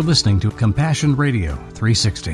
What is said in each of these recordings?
You're listening to Compassion Radio 360.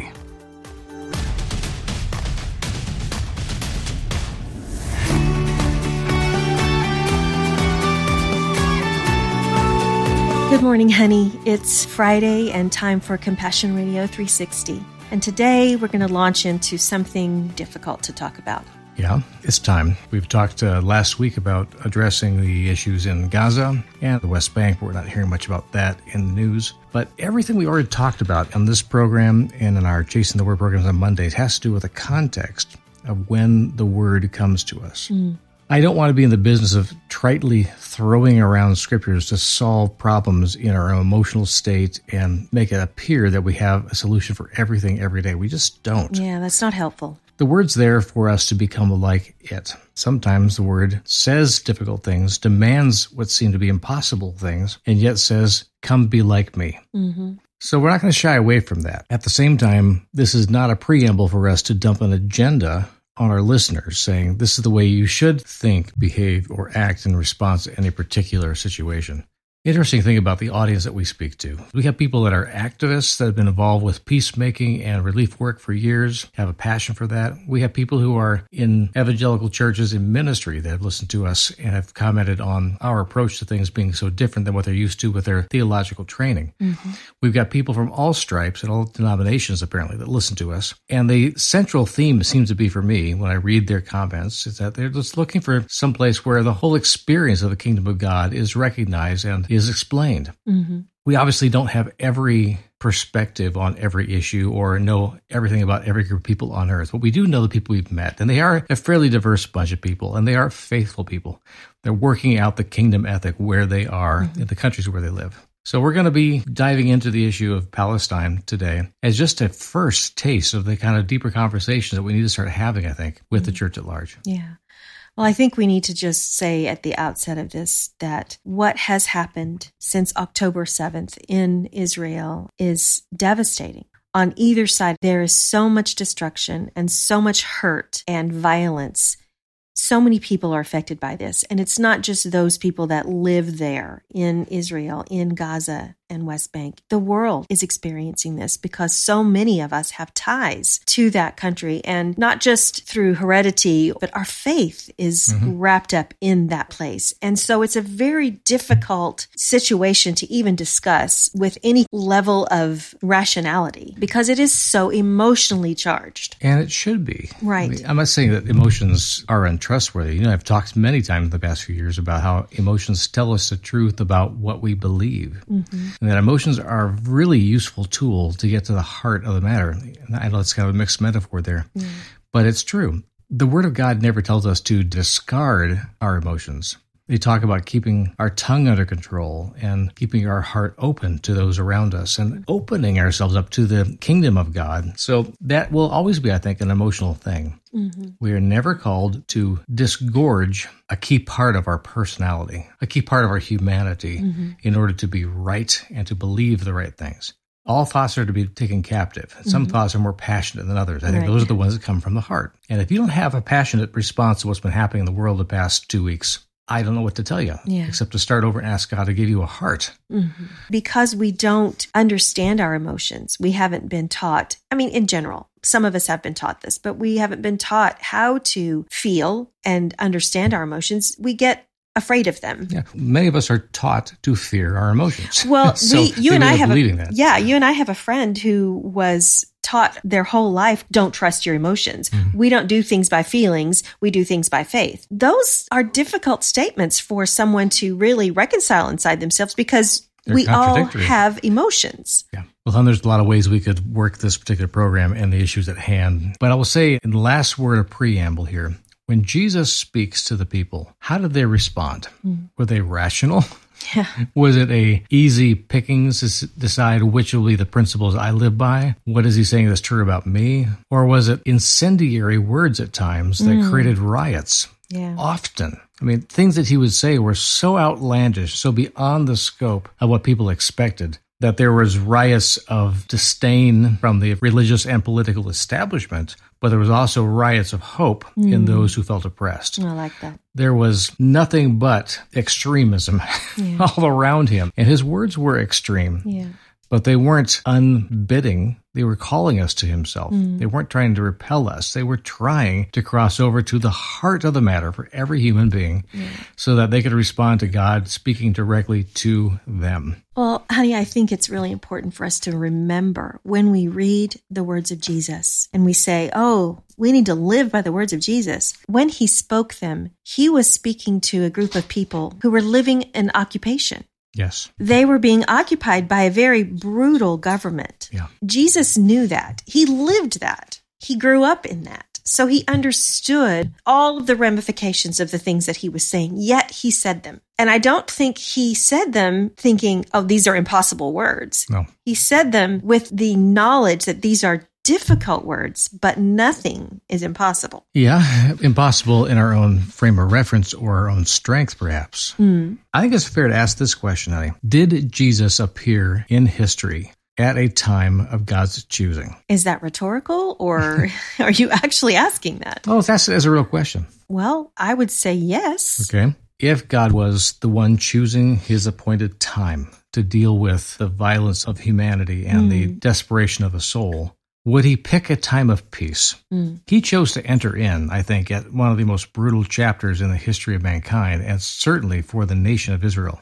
Good morning, honey. It's Friday and time for Compassion Radio 360. And today we're going to launch into something difficult to talk about. Yeah, it's time. We've talked uh, last week about addressing the issues in Gaza and the West Bank. We're not hearing much about that in the news. But everything we already talked about on this program and in our Chasing the Word programs on Mondays has to do with the context of when the Word comes to us. Mm. I don't want to be in the business of tritely throwing around scriptures to solve problems in our emotional state and make it appear that we have a solution for everything every day. We just don't. Yeah, that's not helpful. The word's there for us to become like it. Sometimes the word says difficult things, demands what seem to be impossible things, and yet says, Come be like me. Mm-hmm. So we're not going to shy away from that. At the same time, this is not a preamble for us to dump an agenda on our listeners, saying this is the way you should think, behave, or act in response to any particular situation. Interesting thing about the audience that we speak to. We have people that are activists that have been involved with peacemaking and relief work for years, have a passion for that. We have people who are in evangelical churches in ministry that have listened to us and have commented on our approach to things being so different than what they're used to with their theological training. Mm-hmm. We've got people from all stripes and all denominations apparently that listen to us. And the central theme seems to be for me when I read their comments is that they're just looking for some place where the whole experience of the kingdom of God is recognized and is explained. Mm-hmm. We obviously don't have every perspective on every issue or know everything about every group of people on earth, but we do know the people we've met, and they are a fairly diverse bunch of people, and they are faithful people. They're working out the kingdom ethic where they are mm-hmm. in the countries where they live. So we're going to be diving into the issue of Palestine today as just a first taste of the kind of deeper conversations that we need to start having, I think, with mm-hmm. the church at large. Yeah. Well, I think we need to just say at the outset of this that what has happened since October 7th in Israel is devastating. On either side, there is so much destruction and so much hurt and violence so many people are affected by this. And it's not just those people that live there in Israel, in Gaza, and West Bank. The world is experiencing this because so many of us have ties to that country and not just through heredity, but our faith is mm-hmm. wrapped up in that place. And so it's a very difficult situation to even discuss with any level of rationality because it is so emotionally charged. And it should be. Right. I mean, I'm not saying that emotions are untrustworthy. You know, I've talked many times in the past few years about how emotions tell us the truth about what we believe. Mm-hmm and that emotions are a really useful tool to get to the heart of the matter. I know it's kind of a mixed metaphor there, mm. but it's true. The Word of God never tells us to discard our emotions. They talk about keeping our tongue under control and keeping our heart open to those around us and opening ourselves up to the kingdom of God. So that will always be, I think, an emotional thing. Mm-hmm. We are never called to disgorge a key part of our personality, a key part of our humanity mm-hmm. in order to be right and to believe the right things. All thoughts are to be taken captive. Some mm-hmm. thoughts are more passionate than others. I think right. those are the ones that come from the heart. And if you don't have a passionate response to what's been happening in the world the past two weeks, I don't know what to tell you yeah. except to start over and ask God to give you a heart. Mm-hmm. Because we don't understand our emotions, we haven't been taught. I mean, in general, some of us have been taught this, but we haven't been taught how to feel and understand our emotions. We get afraid of them. Yeah, many of us are taught to fear our emotions. Well, so we, you and I have a, that. yeah, you and I have a friend who was taught their whole life don't trust your emotions. Mm-hmm. We don't do things by feelings, we do things by faith. Those are difficult statements for someone to really reconcile inside themselves because They're we all have emotions. Yeah. Well, then there's a lot of ways we could work this particular program and the issues at hand. But I will say in the last word of preamble here, when Jesus speaks to the people, how did they respond? Mm. Were they rational? Yeah. Was it a easy pickings to decide which will be the principles I live by? What is he saying that's true about me? Or was it incendiary words at times that mm. created riots? Yeah. Often. I mean, things that he would say were so outlandish, so beyond the scope of what people expected that there was riots of disdain from the religious and political establishment, but there was also riots of hope mm. in those who felt oppressed. I like that. There was nothing but extremism yeah. all around him, and his words were extreme. Yeah. But they weren't unbidding. They were calling us to himself. Mm. They weren't trying to repel us. They were trying to cross over to the heart of the matter for every human being yeah. so that they could respond to God speaking directly to them. Well, honey, I think it's really important for us to remember when we read the words of Jesus and we say, oh, we need to live by the words of Jesus. When he spoke them, he was speaking to a group of people who were living an occupation. Yes. They were being occupied by a very brutal government. Yeah. Jesus knew that. He lived that. He grew up in that. So he understood all of the ramifications of the things that he was saying, yet he said them. And I don't think he said them thinking, oh, these are impossible words. No. He said them with the knowledge that these are difficult words, but nothing is impossible. Yeah, impossible in our own frame of reference or our own strength, perhaps. Mm. I think it's fair to ask this question, honey. Did Jesus appear in history at a time of God's choosing? Is that rhetorical or are you actually asking that? Oh, that's, that's a real question. Well, I would say yes. Okay. If God was the one choosing his appointed time to deal with the violence of humanity and mm. the desperation of a soul, would he pick a time of peace? Mm. He chose to enter in, I think, at one of the most brutal chapters in the history of mankind, and certainly for the nation of Israel.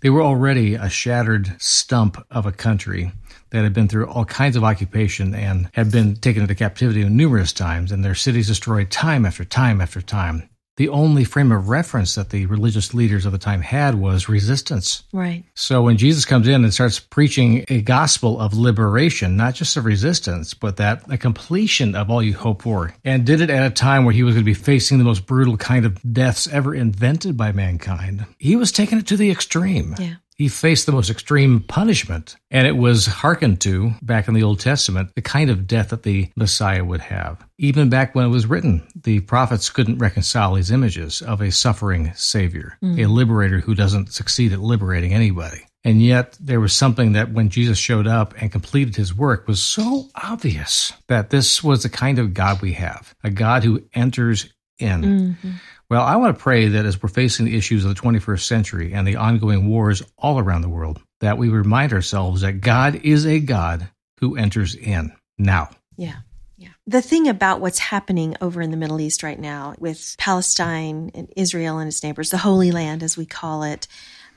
They were already a shattered stump of a country that had been through all kinds of occupation and had been taken into captivity numerous times, and their cities destroyed time after time after time the only frame of reference that the religious leaders of the time had was resistance. Right. So when Jesus comes in and starts preaching a gospel of liberation, not just of resistance, but that a completion of all you hope for, and did it at a time where he was going to be facing the most brutal kind of deaths ever invented by mankind, he was taking it to the extreme. Yeah he faced the most extreme punishment. And it was hearkened to back in the Old Testament, the kind of death that the Messiah would have. Even back when it was written, the prophets couldn't reconcile these images of a suffering Savior, mm. a liberator who doesn't succeed at liberating anybody. And yet there was something that when Jesus showed up and completed his work was so obvious that this was the kind of God we have, a God who enters in. Mm-hmm. Well, I want to pray that as we're facing the issues of the 21st century and the ongoing wars all around the world, that we remind ourselves that God is a God who enters in now. Yeah. Yeah. The thing about what's happening over in the Middle East right now with Palestine and Israel and its neighbors, the Holy Land, as we call it,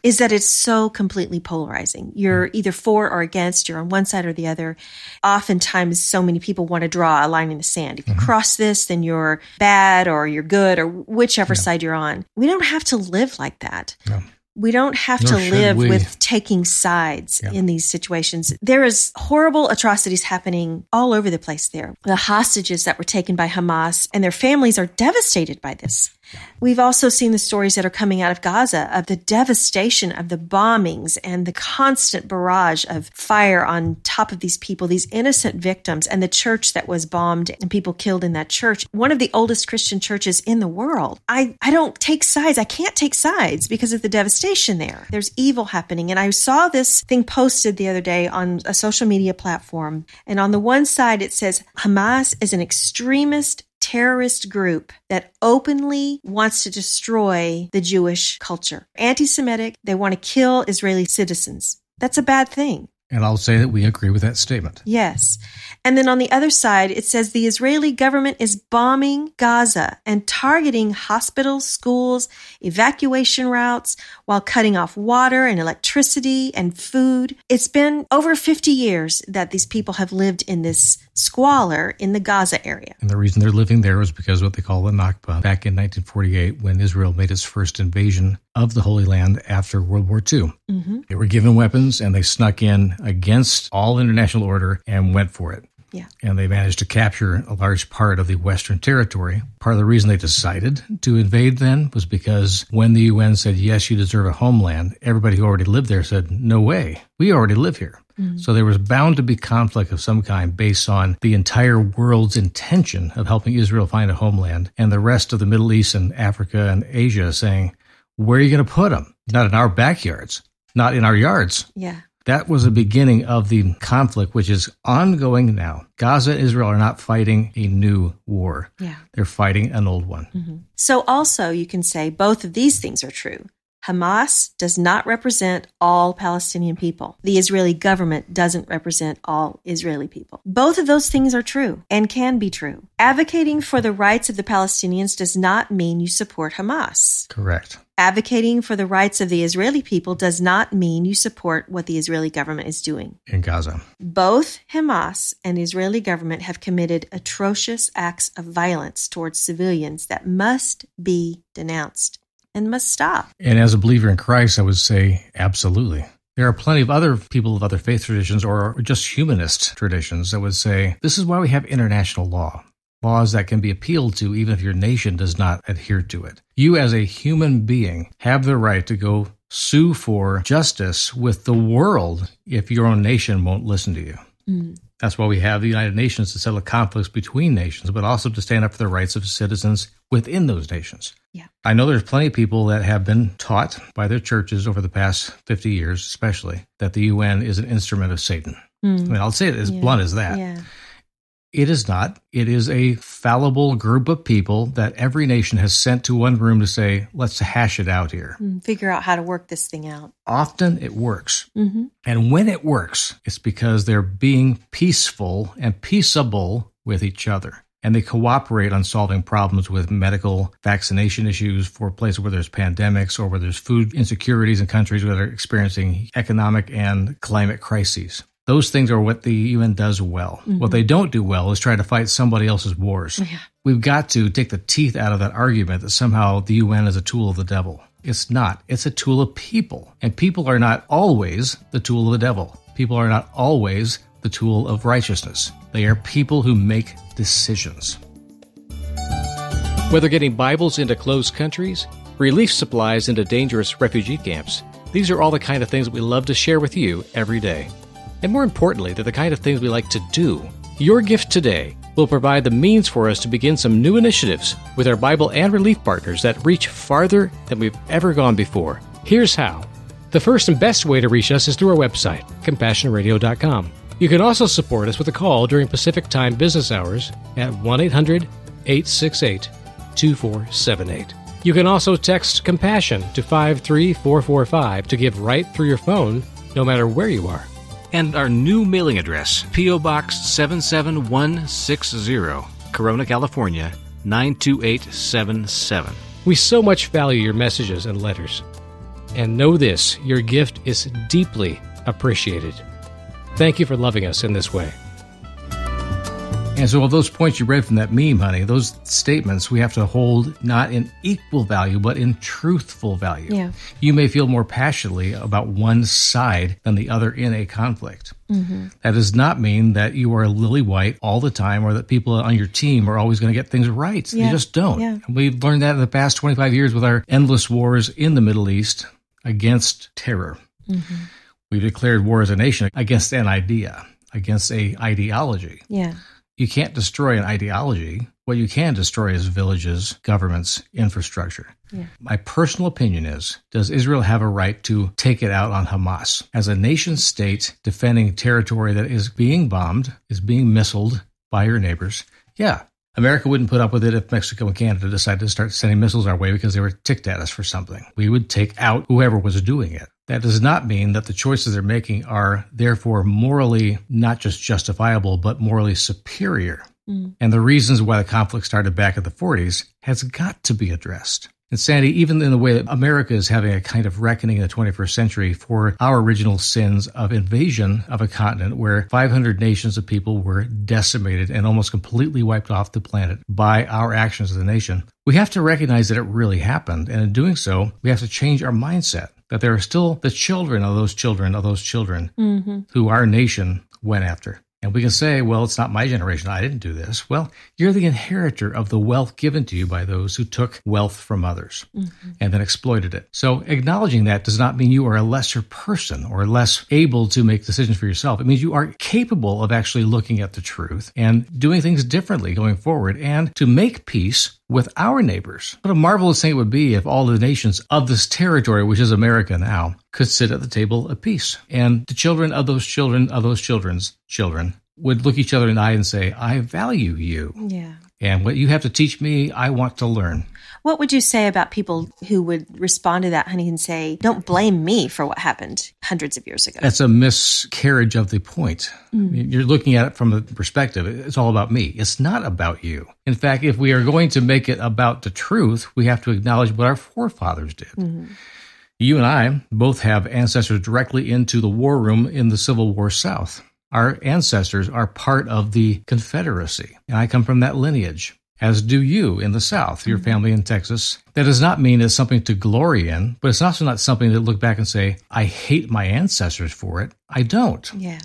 is that it's so completely polarizing. You're either for or against, you're on one side or the other. Oftentimes, so many people want to draw a line in the sand. If you mm-hmm. cross this, then you're bad or you're good or whichever yeah. side you're on. We don't have to live like that. Yeah. We don't have Nor to live we. with taking sides yeah. in these situations. There is horrible atrocities happening all over the place there. The hostages that were taken by Hamas and their families are devastated by this. We've also seen the stories that are coming out of Gaza of the devastation of the bombings and the constant barrage of fire on top of these people, these innocent victims, and the church that was bombed and people killed in that church. One of the oldest Christian churches in the world. I, I don't take sides. I can't take sides because of the devastation there. There's evil happening. And I saw this thing posted the other day on a social media platform. And on the one side, it says Hamas is an extremist terrorist group that openly wants to destroy the Jewish culture. Anti Semitic, they want to kill Israeli citizens. That's a bad thing. And I'll say that we agree with that statement. Yes. And then on the other side, it says the Israeli government is bombing Gaza and targeting hospitals, schools, evacuation routes while cutting off water and electricity and food. It's been over 50 years that these people have lived in this squalor in the Gaza area. And the reason they're living there was because what they call the Nakba back in 1948 when Israel made its first invasion of the Holy Land after World War II. Mm-hmm. They were given weapons and they snuck in against all international order and went for it. Yeah. And they managed to capture a large part of the Western Territory. Part of the reason they decided to invade then was because when the UN said, yes, you deserve a homeland, everybody who already lived there said, no way, we already live here. Mm-hmm. So there was bound to be conflict of some kind based on the entire world's intention of helping Israel find a homeland and the rest of the Middle East and Africa and Asia saying, where are you going to put them? Not in our backyards, not in our yards. Yeah. That was the beginning of the conflict, which is ongoing now. Gaza and Israel are not fighting a new war. Yeah. They're fighting an old one. Mm-hmm. So, also, you can say both of these things are true. Hamas does not represent all Palestinian people. The Israeli government doesn't represent all Israeli people. Both of those things are true and can be true. Advocating for the rights of the Palestinians does not mean you support Hamas. Correct. Advocating for the rights of the Israeli people does not mean you support what the Israeli government is doing. In Gaza. Both Hamas and the Israeli government have committed atrocious acts of violence towards civilians that must be denounced and must stop. And as a believer in Christ, I would say absolutely. There are plenty of other people of other faith traditions or just humanist traditions that would say this is why we have international law laws that can be appealed to even if your nation does not adhere to it. You, as a human being, have the right to go sue for justice with the world if your own nation won't listen to you. Mm. That's why we have the United Nations to settle conflicts between nations, but also to stand up for the rights of citizens within those nations. Yeah. I know there's plenty of people that have been taught by their churches over the past 50 years, especially, that the UN is an instrument of Satan. Mm. I mean, I'll say it as yeah. blunt as that. Yeah. It is not. It is a fallible group of people that every nation has sent to one room to say, let's hash it out here. Mm, figure out how to work this thing out. Often it works. Mm-hmm. And when it works, it's because they're being peaceful and peaceable with each other. And they cooperate on solving problems with medical vaccination issues for places where there's pandemics or where there's food insecurities in countries that are experiencing economic and climate crises. Those things are what the UN does well. Mm-hmm. What they don't do well is try to fight somebody else's wars. Yeah. We've got to take the teeth out of that argument that somehow the UN is a tool of the devil. It's not. It's a tool of people. And people are not always the tool of the devil. People are not always the tool of righteousness. They are people who make decisions. Whether getting Bibles into closed countries, relief supplies into dangerous refugee camps, these are all the kind of things that we love to share with you every day. And more importantly, they're the kind of things we like to do. Your gift today will provide the means for us to begin some new initiatives with our Bible and relief partners that reach farther than we've ever gone before. Here's how. The first and best way to reach us is through our website, compassionradio.com. You can also support us with a call during Pacific Time business hours at 1 800 868 2478. You can also text Compassion to 53445 to give right through your phone, no matter where you are and our new mailing address P.O. Box 77160, Corona, California 92877. We so much value your messages and letters. And know this your gift is deeply appreciated. Thank you for loving us in this way. And so, all those points you read from that meme, honey, those statements we have to hold not in equal value, but in truthful value. Yeah. You may feel more passionately about one side than the other in a conflict. Mm-hmm. That does not mean that you are lily white all the time or that people on your team are always going to get things right. Yeah. You just don't. Yeah. We've learned that in the past 25 years with our endless wars in the Middle East against terror. Mm-hmm. We've declared war as a nation against an idea, against a ideology. Yeah. You can't destroy an ideology. What you can destroy is villages, governments, infrastructure. Yeah. My personal opinion is Does Israel have a right to take it out on Hamas? As a nation state defending territory that is being bombed, is being missiled by your neighbors, yeah. America wouldn't put up with it if Mexico and Canada decided to start sending missiles our way because they were ticked at us for something. We would take out whoever was doing it. That does not mean that the choices they're making are therefore morally not just justifiable, but morally superior. Mm. And the reasons why the conflict started back in the 40s has got to be addressed. And Sandy, even in the way that America is having a kind of reckoning in the 21st century for our original sins of invasion of a continent where 500 nations of people were decimated and almost completely wiped off the planet by our actions as a nation, we have to recognize that it really happened. And in doing so, we have to change our mindset that there are still the children of those children of those children mm-hmm. who our nation went after. And we can say, well, it's not my generation. I didn't do this. Well, you're the inheritor of the wealth given to you by those who took wealth from others mm-hmm. and then exploited it. So acknowledging that does not mean you are a lesser person or less able to make decisions for yourself. It means you are capable of actually looking at the truth and doing things differently going forward and to make peace with our neighbors. What a marvelous thing it would be if all the nations of this territory, which is America now, could sit at the table of peace. And the children of those children of those children's children would look each other in the eye and say, I value you. Yeah. And what you have to teach me, I want to learn. What would you say about people who would respond to that, honey, and say, don't blame me for what happened hundreds of years ago? That's a miscarriage of the point. Mm. You're looking at it from the perspective, it's all about me. It's not about you. In fact, if we are going to make it about the truth, we have to acknowledge what our forefathers did. Mm-hmm. You and I both have ancestors directly into the war room in the Civil War South. Our ancestors are part of the Confederacy, and I come from that lineage, as do you in the South, your mm-hmm. family in Texas. That does not mean it's something to glory in, but it's also not something to look back and say, I hate my ancestors for it. I don't. Yeah.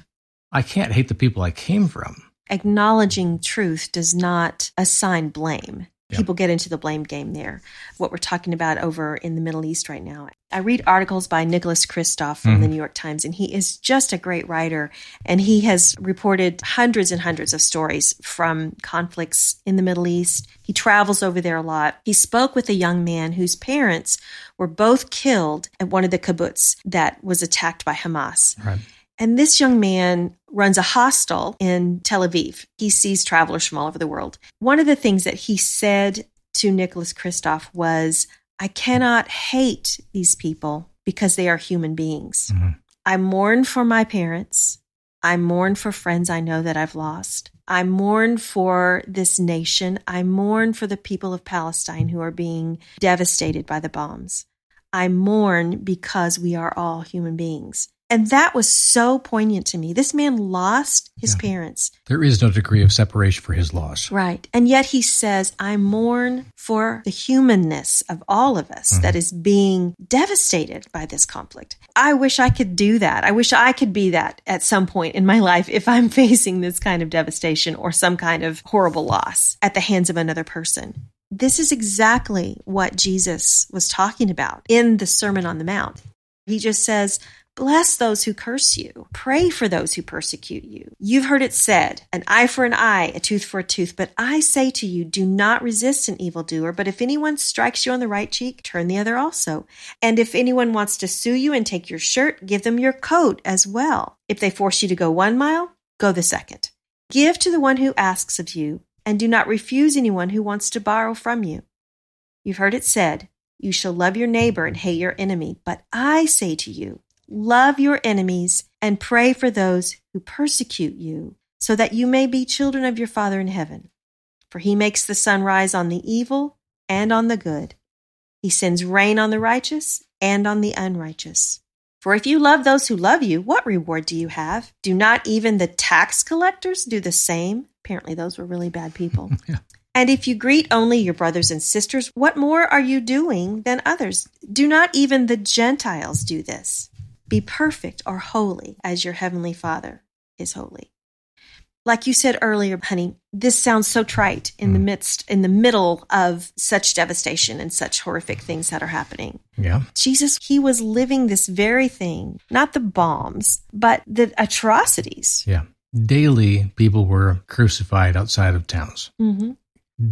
I can't hate the people I came from. Acknowledging truth does not assign blame people get into the blame game there. What we're talking about over in the Middle East right now. I read articles by Nicholas Kristof from mm-hmm. the New York Times, and he is just a great writer. And he has reported hundreds and hundreds of stories from conflicts in the Middle East. He travels over there a lot. He spoke with a young man whose parents were both killed at one of the kibbutz that was attacked by Hamas. Right. And this young man runs a hostel in Tel Aviv. He sees travelers from all over the world. One of the things that he said to Nicholas Kristof was, I cannot hate these people because they are human beings. Mm-hmm. I mourn for my parents. I mourn for friends I know that I've lost. I mourn for this nation. I mourn for the people of Palestine who are being devastated by the bombs. I mourn because we are all human beings. And that was so poignant to me. This man lost his yeah. parents. There is no degree of separation for his loss. Right. And yet he says, I mourn for the humanness of all of us mm-hmm. that is being devastated by this conflict. I wish I could do that. I wish I could be that at some point in my life if I'm facing this kind of devastation or some kind of horrible loss at the hands of another person. This is exactly what Jesus was talking about in the Sermon on the Mount. He just says, Bless those who curse you. Pray for those who persecute you. You've heard it said, an eye for an eye, a tooth for a tooth. But I say to you, do not resist an evildoer. But if anyone strikes you on the right cheek, turn the other also. And if anyone wants to sue you and take your shirt, give them your coat as well. If they force you to go one mile, go the second. Give to the one who asks of you, and do not refuse anyone who wants to borrow from you. You've heard it said, you shall love your neighbor and hate your enemy. But I say to you, Love your enemies and pray for those who persecute you, so that you may be children of your Father in heaven. For he makes the sun rise on the evil and on the good. He sends rain on the righteous and on the unrighteous. For if you love those who love you, what reward do you have? Do not even the tax collectors do the same? Apparently, those were really bad people. yeah. And if you greet only your brothers and sisters, what more are you doing than others? Do not even the Gentiles do this? Be perfect or holy as your heavenly Father is holy. Like you said earlier, honey, this sounds so trite in mm. the midst, in the middle of such devastation and such horrific things that are happening. Yeah. Jesus, he was living this very thing, not the bombs, but the atrocities. Yeah. Daily, people were crucified outside of towns. Mm-hmm.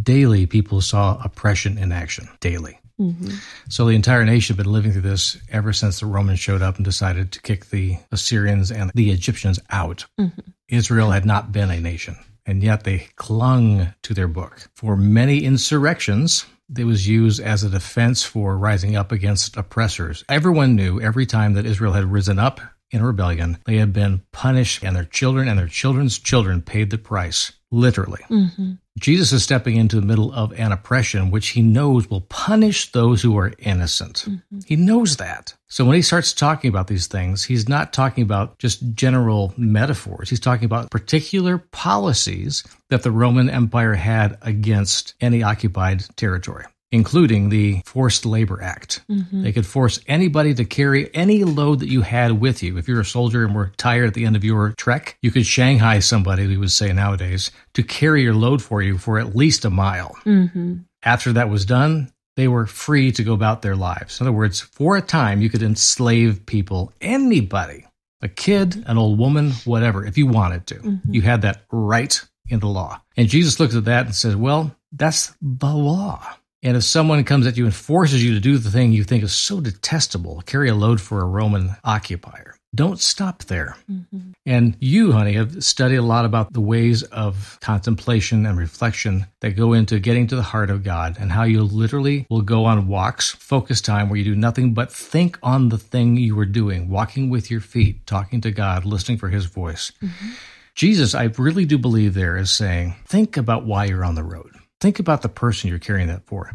Daily, people saw oppression in action. Daily. Mm-hmm. So the entire nation had been living through this ever since the Romans showed up and decided to kick the Assyrians and the Egyptians out. Mm-hmm. Israel had not been a nation, and yet they clung to their book. For many insurrections, it was used as a defense for rising up against oppressors. Everyone knew every time that Israel had risen up in rebellion, they had been punished, and their children and their children's children paid the price, literally. Mm-hmm. Jesus is stepping into the middle of an oppression which he knows will punish those who are innocent. Mm-hmm. He knows that. So when he starts talking about these things, he's not talking about just general metaphors. He's talking about particular policies that the Roman Empire had against any occupied territory including the Forced Labor Act. Mm-hmm. They could force anybody to carry any load that you had with you. If you're a soldier and were tired at the end of your trek, you could Shanghai somebody, we would say nowadays, to carry your load for you for at least a mile. Mm-hmm. After that was done, they were free to go about their lives. In other words, for a time, you could enslave people, anybody, a kid, an old woman, whatever, if you wanted to. Mm-hmm. You had that right in the law. And Jesus looks at that and says, well, that's the law. And if someone comes at you and forces you to do the thing you think is so detestable, carry a load for a Roman occupier, don't stop there. Mm-hmm. And you, honey, have studied a lot about the ways of contemplation and reflection that go into getting to the heart of God and how you literally will go on walks, focus time, where you do nothing but think on the thing you were doing, walking with your feet, talking to God, listening for his voice. Mm-hmm. Jesus, I really do believe there is saying, think about why you're on the road. Think about the person you're carrying that for.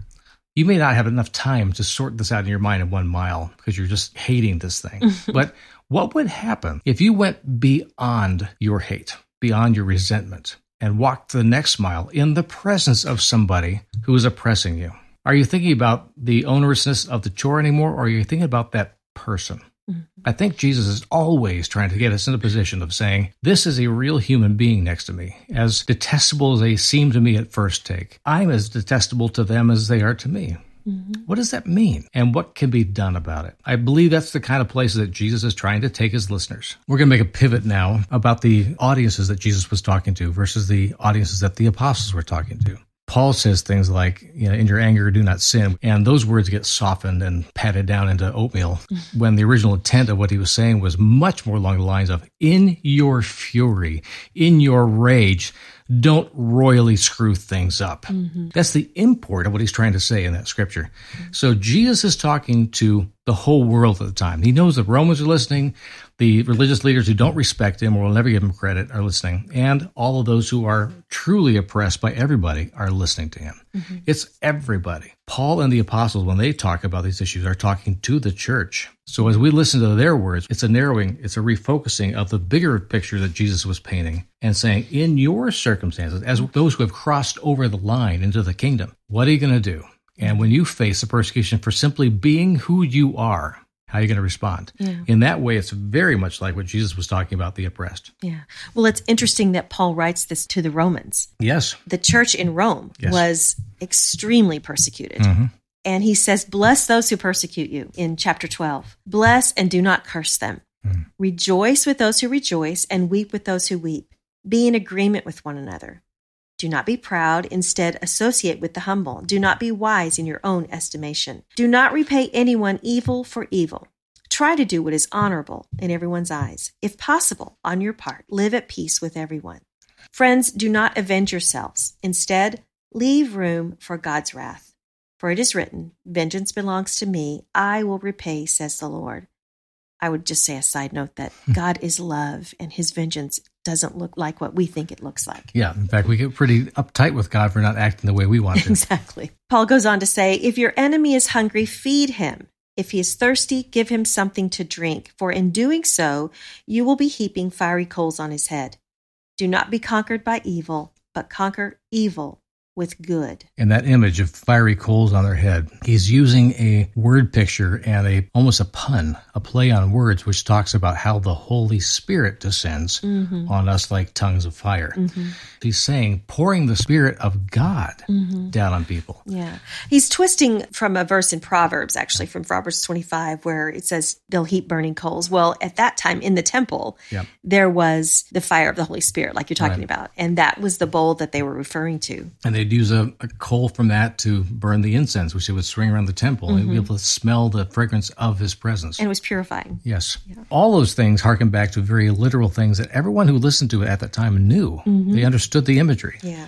You may not have enough time to sort this out in your mind in one mile because you're just hating this thing. but what would happen if you went beyond your hate, beyond your resentment, and walked the next mile in the presence of somebody who is oppressing you? Are you thinking about the onerousness of the chore anymore, or are you thinking about that person? I think Jesus is always trying to get us in a position of saying, This is a real human being next to me. As detestable as they seem to me at first take, I'm as detestable to them as they are to me. Mm-hmm. What does that mean? And what can be done about it? I believe that's the kind of place that Jesus is trying to take his listeners. We're going to make a pivot now about the audiences that Jesus was talking to versus the audiences that the apostles were talking to. Paul says things like, you know, in your anger, do not sin. And those words get softened and patted down into oatmeal when the original intent of what he was saying was much more along the lines of, in your fury, in your rage, don't royally screw things up. Mm-hmm. That's the import of what he's trying to say in that scripture. Mm-hmm. So Jesus is talking to the whole world at the time. He knows the Romans are listening, the religious leaders who don't respect him or will never give him credit are listening, and all of those who are truly oppressed by everybody are listening to him. Mm-hmm. It's everybody. Paul and the apostles, when they talk about these issues, are talking to the church. So as we listen to their words, it's a narrowing, it's a refocusing of the bigger picture that Jesus was painting and saying, in your circumstances, as those who have crossed over the line into the kingdom, what are you going to do? And when you face the persecution for simply being who you are, how are you going to respond? Yeah. In that way, it's very much like what Jesus was talking about the oppressed. Yeah. Well, it's interesting that Paul writes this to the Romans. Yes. The church in Rome yes. was extremely persecuted. Mm-hmm. And he says, Bless those who persecute you in chapter 12. Bless and do not curse them. Mm. Rejoice with those who rejoice and weep with those who weep. Be in agreement with one another. Do not be proud, instead, associate with the humble. Do not be wise in your own estimation. Do not repay anyone evil for evil. Try to do what is honorable in everyone's eyes. If possible, on your part, live at peace with everyone. Friends, do not avenge yourselves. Instead, leave room for God's wrath. For it is written, Vengeance belongs to me, I will repay, says the Lord. I would just say a side note that. God is love and his vengeance doesn't look like what we think it looks like. Yeah. In fact, we get pretty uptight with God for not acting the way we want to. exactly. Paul goes on to say, if your enemy is hungry, feed him. If he is thirsty, give him something to drink, for in doing so, you will be heaping fiery coals on his head. Do not be conquered by evil, but conquer evil with good. And that image of fiery coals on their head, he's using a word picture and a almost a pun, a play on words, which talks about how the Holy Spirit descends mm-hmm. on us like tongues of fire. Mm-hmm. He's saying pouring the Spirit of God mm-hmm. down on people. Yeah. He's twisting from a verse in Proverbs, actually, from Proverbs 25, where it says they'll heap burning coals. Well, at that time in the temple, yep. there was the fire of the Holy Spirit, like you're talking right. about. And that was the bowl that they were referring to. And they they'd use a, a, coal from that to burn the incense, which they would swing around the temple mm-hmm. and be able to smell the fragrance of his presence. And it was purifying. Yes. Yeah. All those things harken back to very literal things that everyone who listened to it at that time knew. Mm-hmm. They understood the imagery. Yeah.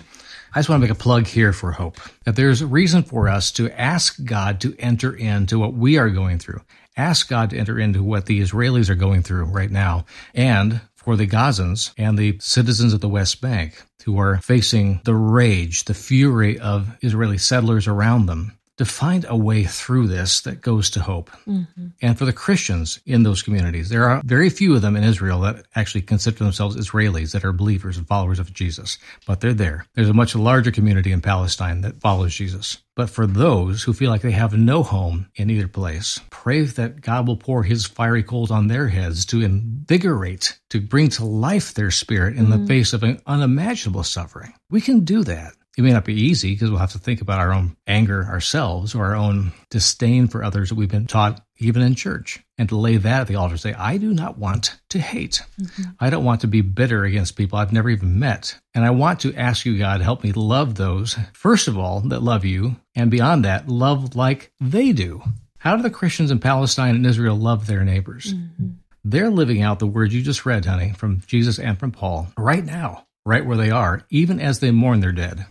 I just want to make a plug here for hope that there's a reason for us to ask God to enter into what we are going through. Ask God to enter into what the Israelis are going through right now and for the Gazans and the citizens of the West Bank who are facing the rage, the fury of Israeli settlers around them to find a way through this that goes to hope. Mm-hmm. And for the Christians in those communities, there are very few of them in Israel that actually consider themselves Israelis that are believers and followers of Jesus, but they're there. There's a much larger community in Palestine that follows Jesus. But for those who feel like they have no home in either place, pray that God will pour his fiery coals on their heads to invigorate, to bring to life their spirit in mm-hmm. the face of an unimaginable suffering. We can do that. It may not be easy because we'll have to think about our own anger ourselves or our own disdain for others that we've been taught even in church and to lay that at the altar say i do not want to hate mm-hmm. i don't want to be bitter against people i've never even met and i want to ask you god help me love those first of all that love you and beyond that love like they do how do the christians in palestine and israel love their neighbors mm-hmm. they're living out the words you just read, honey, from Jesus and from Paul right now, right where they are, even as they mourn their dead.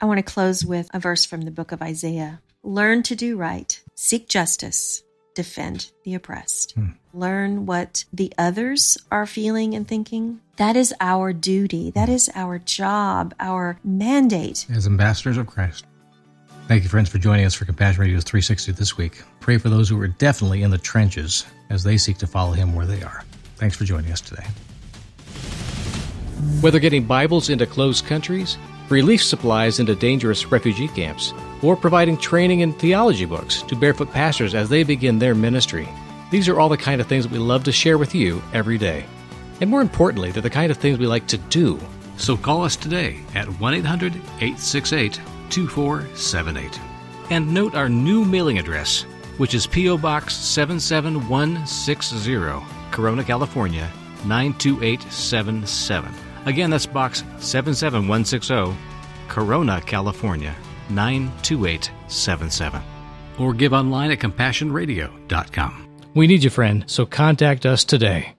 I want to close with a verse from the book of Isaiah Learn to do right, seek justice, defend the oppressed. Hmm. Learn what the others are feeling and thinking. That is our duty. That is our job, our mandate. As ambassadors of Christ. Thank you, friends, for joining us for Compassion Radio 360 this week. Pray for those who are definitely in the trenches as they seek to follow Him where they are. Thanks for joining us today. Whether getting Bibles into closed countries, relief supplies into dangerous refugee camps, or providing training in theology books to barefoot pastors as they begin their ministry. These are all the kind of things that we love to share with you every day. And more importantly, they're the kind of things we like to do. So call us today at 1 800 868 2478. And note our new mailing address, which is P.O. Box 77160, Corona, California 92877. Again, that's Box 77160, Corona, California 92877. Or give online at compassionradio.com. We need you, friend, so contact us today.